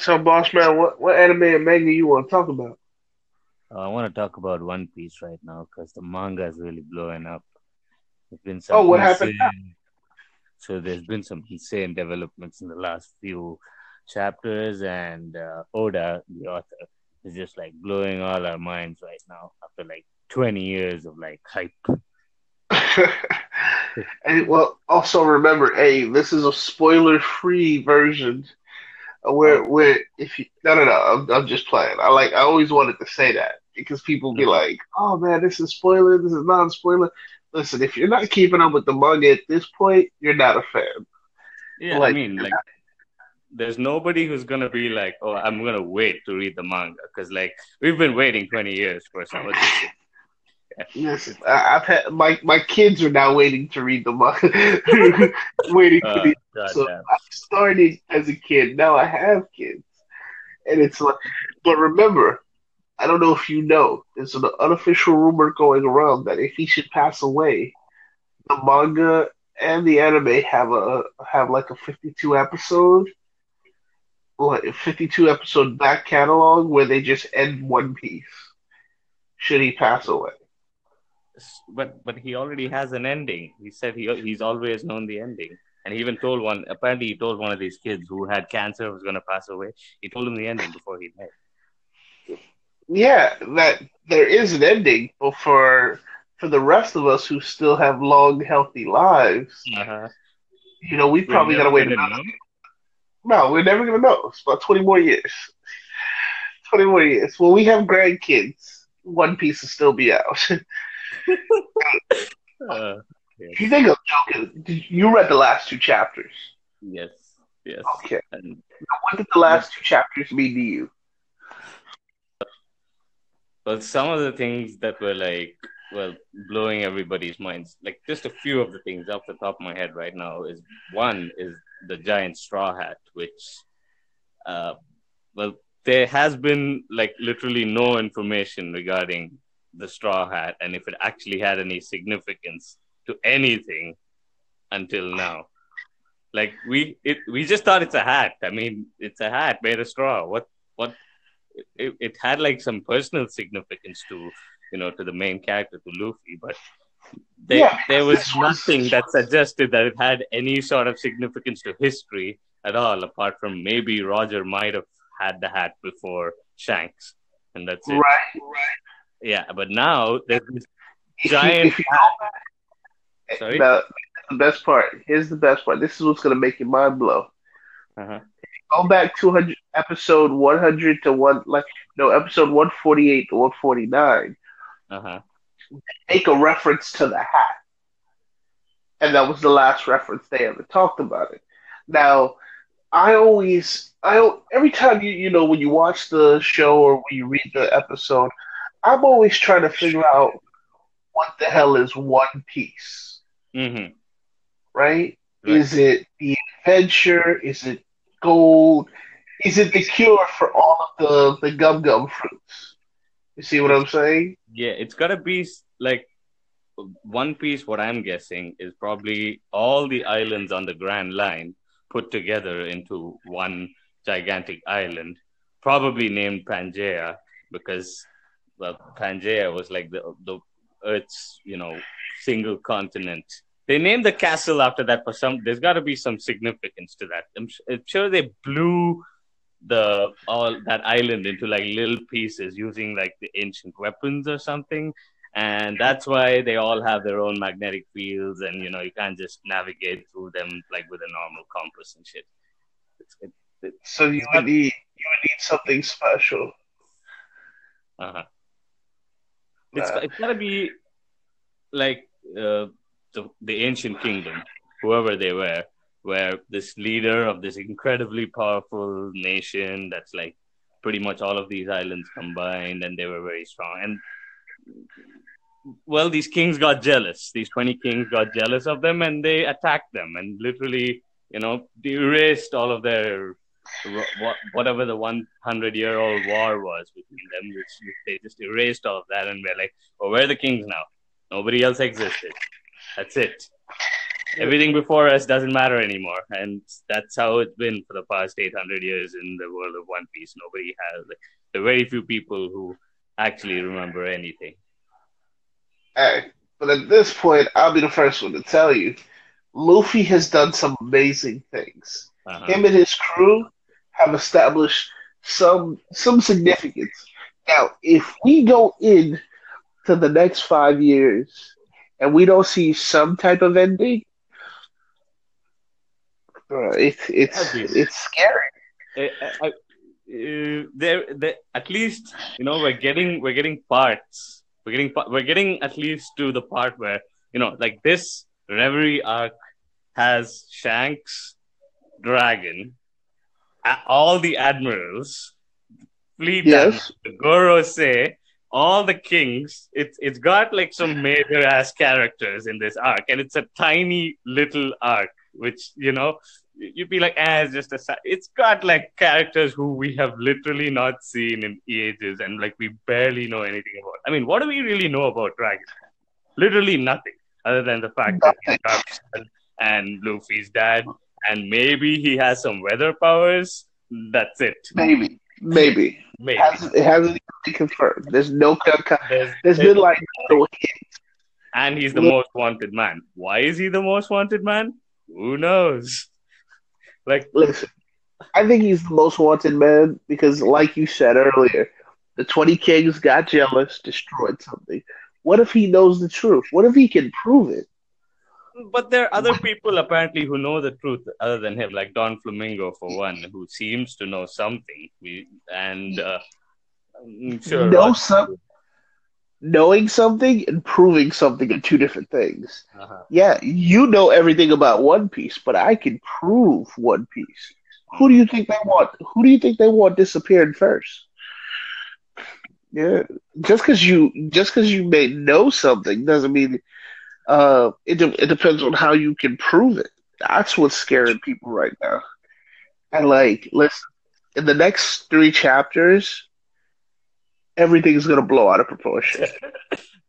So, boss man, what what anime and manga you want to talk about? Uh, I want to talk about One Piece right now because the manga is really blowing up. There's been some Oh, what happened So there's been some insane developments in the last few chapters, and uh, Oda, the author, is just like blowing all our minds right now after like 20 years of like hype. and well, also remember, hey, this is a spoiler-free version. Where, where, if you, no, no, no, I'm, I'm just playing. I like, I always wanted to say that because people be mm. like, "Oh man, this is spoiler. This is non-spoiler." Listen, if you're not keeping up with the manga at this point, you're not a fan. Yeah, I mean, like, there's nobody who's gonna be like, "Oh, I'm gonna wait to read the manga," because like we've been waiting 20 years for some of this. Listen, I, I've had my my kids are now waiting to read the manga, waiting for Uh, the So. I started as a kid. Now I have kids, and it's like. But remember, I don't know if you know. There's an unofficial rumor going around that if he should pass away, the manga and the anime have a have like a 52 episode, like a 52 episode back catalog where they just end One Piece. Should he pass away? But but he already has an ending. He said he he's always known the ending, and he even told one. Apparently, he told one of these kids who had cancer was gonna pass away. He told him the ending before he died. Yeah, that there is an ending, but for for the rest of us who still have long, healthy lives, Uh-huh. you know, we probably never gotta wait another. No, we're never gonna know. It's about twenty more years. Twenty more years. When we have grandkids, One Piece will still be out. Uh, if you think joking, did- you read the last two chapters. yes, yes. Okay. And What did the last two chapters mean to you? Well, some of the things that were like, well, blowing everybody's minds, like just a few of the things off the top of my head right now is one is the giant straw hat, which, uh, well, there has been like literally no information regarding the straw hat and if it actually had any significance to anything until now. Like we, it, we just thought it's a hat. I mean, it's a hat made of straw. What, what it, it had like some personal significance to you know to the main character to Luffy, but there, Yeah, there was- nothing that suggested that it had any sort of significance to history at all, apart from maybe Roger might have had the hat before Shanks, and that's it. Right, right. Yeah, but now there's this giant if you hat. Sorry. Now, the best part. Here's the best part. This is what's gonna make your mind blow. Uh-huh. Go back 200 episode 100 to one like no episode 148 to 149. Uh-huh. Make a reference to the hat, and that was the last reference they ever talked about it. Now, I always I every time you you know when you watch the show or when you read the episode, I'm always trying to figure out what the hell is One Piece. Mm-hmm. right? Right. Is it the adventure? Is it gold? Is it the cure for all of the, the gum gum fruits? You see what I'm saying? Yeah, it's gotta be like One Piece. What I'm guessing is probably all the islands on the Grand Line put together into one gigantic island, probably named Pangea because well, Pangea was like the the Earth's you know single continent. They named the castle after that for some. There's got to be some significance to that. I'm, I'm sure they blew the all that island into like little pieces using like the ancient weapons or something and that's why they all have their own magnetic fields and you know you can't just navigate through them like with a normal compass and shit it's, it, it, So you would need you would need something special. uh-huh. It's, it's gotta be like uh, the, the ancient kingdom whoever they were where this leader of this incredibly powerful nation that's like pretty much all of these islands combined and they were very strong and well these kings got jealous. These 20 kings got jealous of them and they attacked them and literally you know erased all of their whatever the 100 year old war was between them which they just erased all of that and we're like oh we're the kings now nobody else existed that's it everything before us doesn't matter anymore, and that's how it's been for the past 800 years in the world of One Piece. Nobody has. Like, there are very few people who actually remember anything. Hey, but at this point, I'll be the first one to tell you, Luffy has done some amazing things. Uh-huh. Him and his crew have established some some significance. Now, if we go in to the next five years and we don't see some type of ending, uh, it's it's it's scary. I- I- uh, there, there, at least you know we're getting we're getting parts. We're getting we're getting at least to the part where you know like this Reverie arc has Shanks, Dragon, all the admirals, fleet Yes. the Gorosei all the kings. It's it's got like some major ass characters in this arc, and it's a tiny little arc, which you know you'd be like, ah, it's just a. si-" It's got like characters who we have literally not seen in ages, and like we barely know anything about. I mean, what do we really know about Dragon? Literally nothing, other than the fact that Garp's son and Luffy's dad, and maybe he has some weather powers. That's it. Maybe, maybe. Maybe. It hasn't, it hasn't been confirmed. There's no con- con- There's, There's been like no hint. and he's the most wanted man. Why is he the most wanted man? Who knows? Like, Listen, I think he's the most wanted man because, like you said earlier, the 20 Kings got jealous, destroyed something. What if he knows the truth? What if he can prove it? But there are other people apparently who know the truth other than him, like Doflamingo for one, who seems to know something. We and uh, sure Know Rod- some- Knowing something and proving something are two different things. Uh-huh. Yeah, you know everything about One Piece, but I can prove One Piece. Who do you think they want? Who do you think they want disappeared first? Yeah, just because you just because you may know something doesn't mean uh, it. De- it depends on how you can prove it. That's what's scaring people right now. And like, listen, in the next three chapters, everything's gonna blow out of proportion.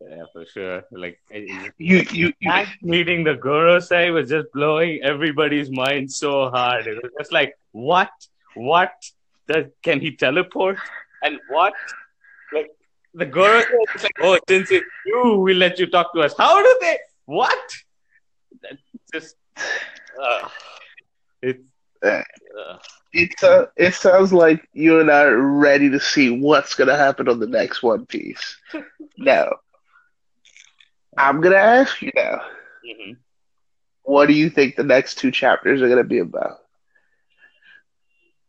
Yeah, for sure. Like You, you, you meeting the Gorosei was just blowing everybody's mind so hard. It was just like, what? What? Does, can he teleport? And what? Like the was like, oh, since it's you, we'll let you talk to us. How do they? What? That just. Uh, it's. Uh, Uh, It uh, it sounds like you and I are ready to see what's gonna happen on the next One Piece. Now, I'm gonna ask you now. mhm. What do you think the next two chapters are gonna be about?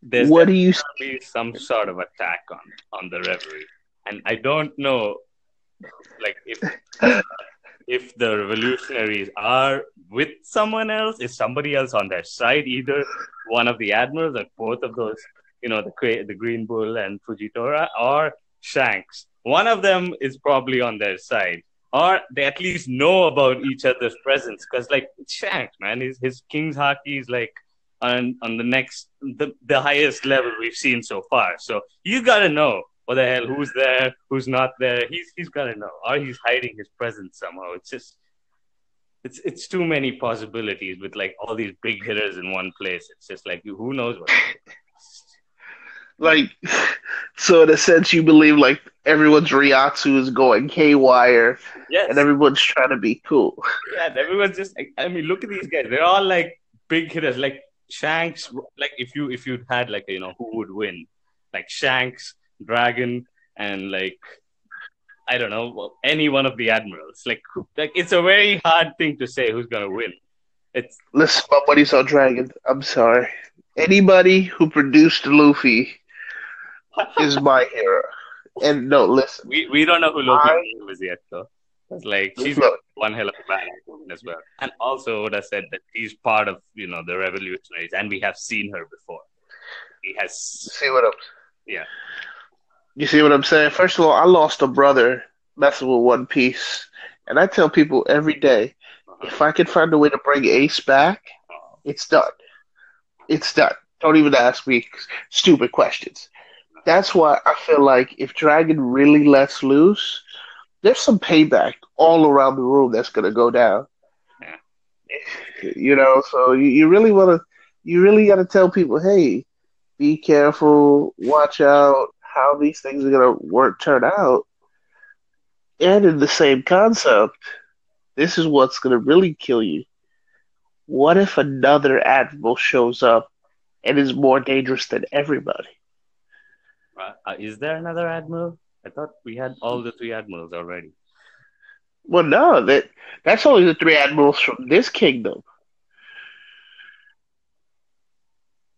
There's what do you? be some sort of attack on on the reverie and i don't know like if if the revolutionaries are with someone else is somebody else on their side either one of the admirals or both of those you know the the green bull and fujitora or shanks. One of them is probably on their side. Or they at least know about each other's presence. Because like shanks man his, his king's haki is like on on the next the, the highest level we've seen so far. So he's got to know what the hell who's there, who's not there. He's he's got to know, or he's hiding his presence somehow. It's just it's it's too many possibilities with like all these big hitters in one place. It's just like who knows what. Like, so in a sense, you believe like everyone's Reiatsu is going haywire Yes, and everyone's trying to be cool. yeah. Everyone's just. like- I mean, look at these guys. They're all like big hitters. Like Shanks. Like if you if you had like you know who would win, like Shanks, Dragon, and like I don't know any one of the admirals. Like like it's a very hard thing to say who's gonna win. It's Listen, my buddy's on Dragon. I'm sorry. Anybody who produced Luffy is my hero. And no, listen. we we don't know who Luffy I- is yet though. It's like she's Look, one hell of a badass woman as well. And also Oda said that she's part of, you know, the revolutionaries and we have seen her before. He has see what I'm Yeah. You see what I'm saying? First of all, I lost a brother messing with One Piece. And I tell people every day, if I can find a way to bring Ace back, it's done. It's done. Don't even ask me stupid questions. That's why I feel like if Dragon really lets loose, there's some payback all around the room that's gonna go down. You know, so you, you really want to, you really got to tell people, hey, be careful, watch out, how these things are gonna work, turn out, and in the same concept, this is what's gonna really kill you. What if another admiral shows up and is more dangerous than everybody? Uh, is there another admiral? I thought we had all the three admirals already. Well, no, that that's only the three admirals from this kingdom.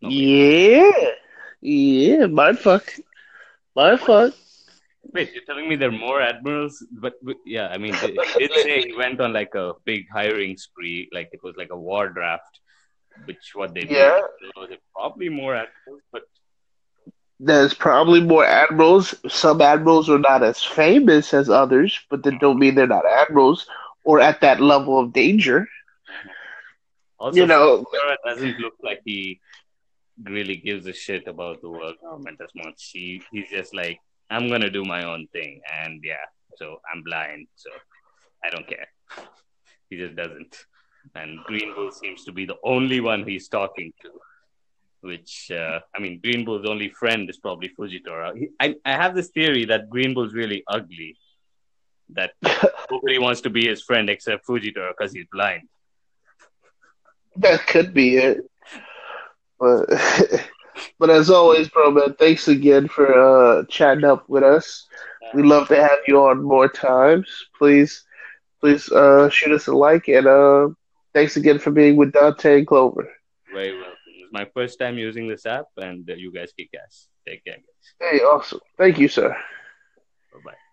Yeah, yeah, fuck, my fuck. Wait, you're telling me there are more admirals? But, but yeah, I mean, it did say he went on like a big hiring spree, like it was like a war draft, which what they yeah. did. So there probably more admirals, but there's probably more admirals. Some admirals are not as famous as others, but that don't mean they're not admirals or at that level of danger. Also, you know, doesn't look like he really gives a shit about the world government as much. He he's just like, I'm gonna do my own thing, and yeah, so I'm blind, so I don't care. He just doesn't. And Green Bull seems to be the only one he's talking to which uh, I mean, Green Bull's only friend is probably Fujitora. He, I, I have this theory that Green Bull's really ugly. That nobody wants to be his friend except Fujitora because he's blind. That could be it. But, but as always, bro, man, thanks again for uh, chatting up with us. We'd love to have you on more times. Please, please uh, shoot us a like and uh, thanks again for being with Dante and Clover. Very well It's my first time using this app, and you guys kick ass. Take care, guys. Hey, awesome. Thank you, sir. Bye bye.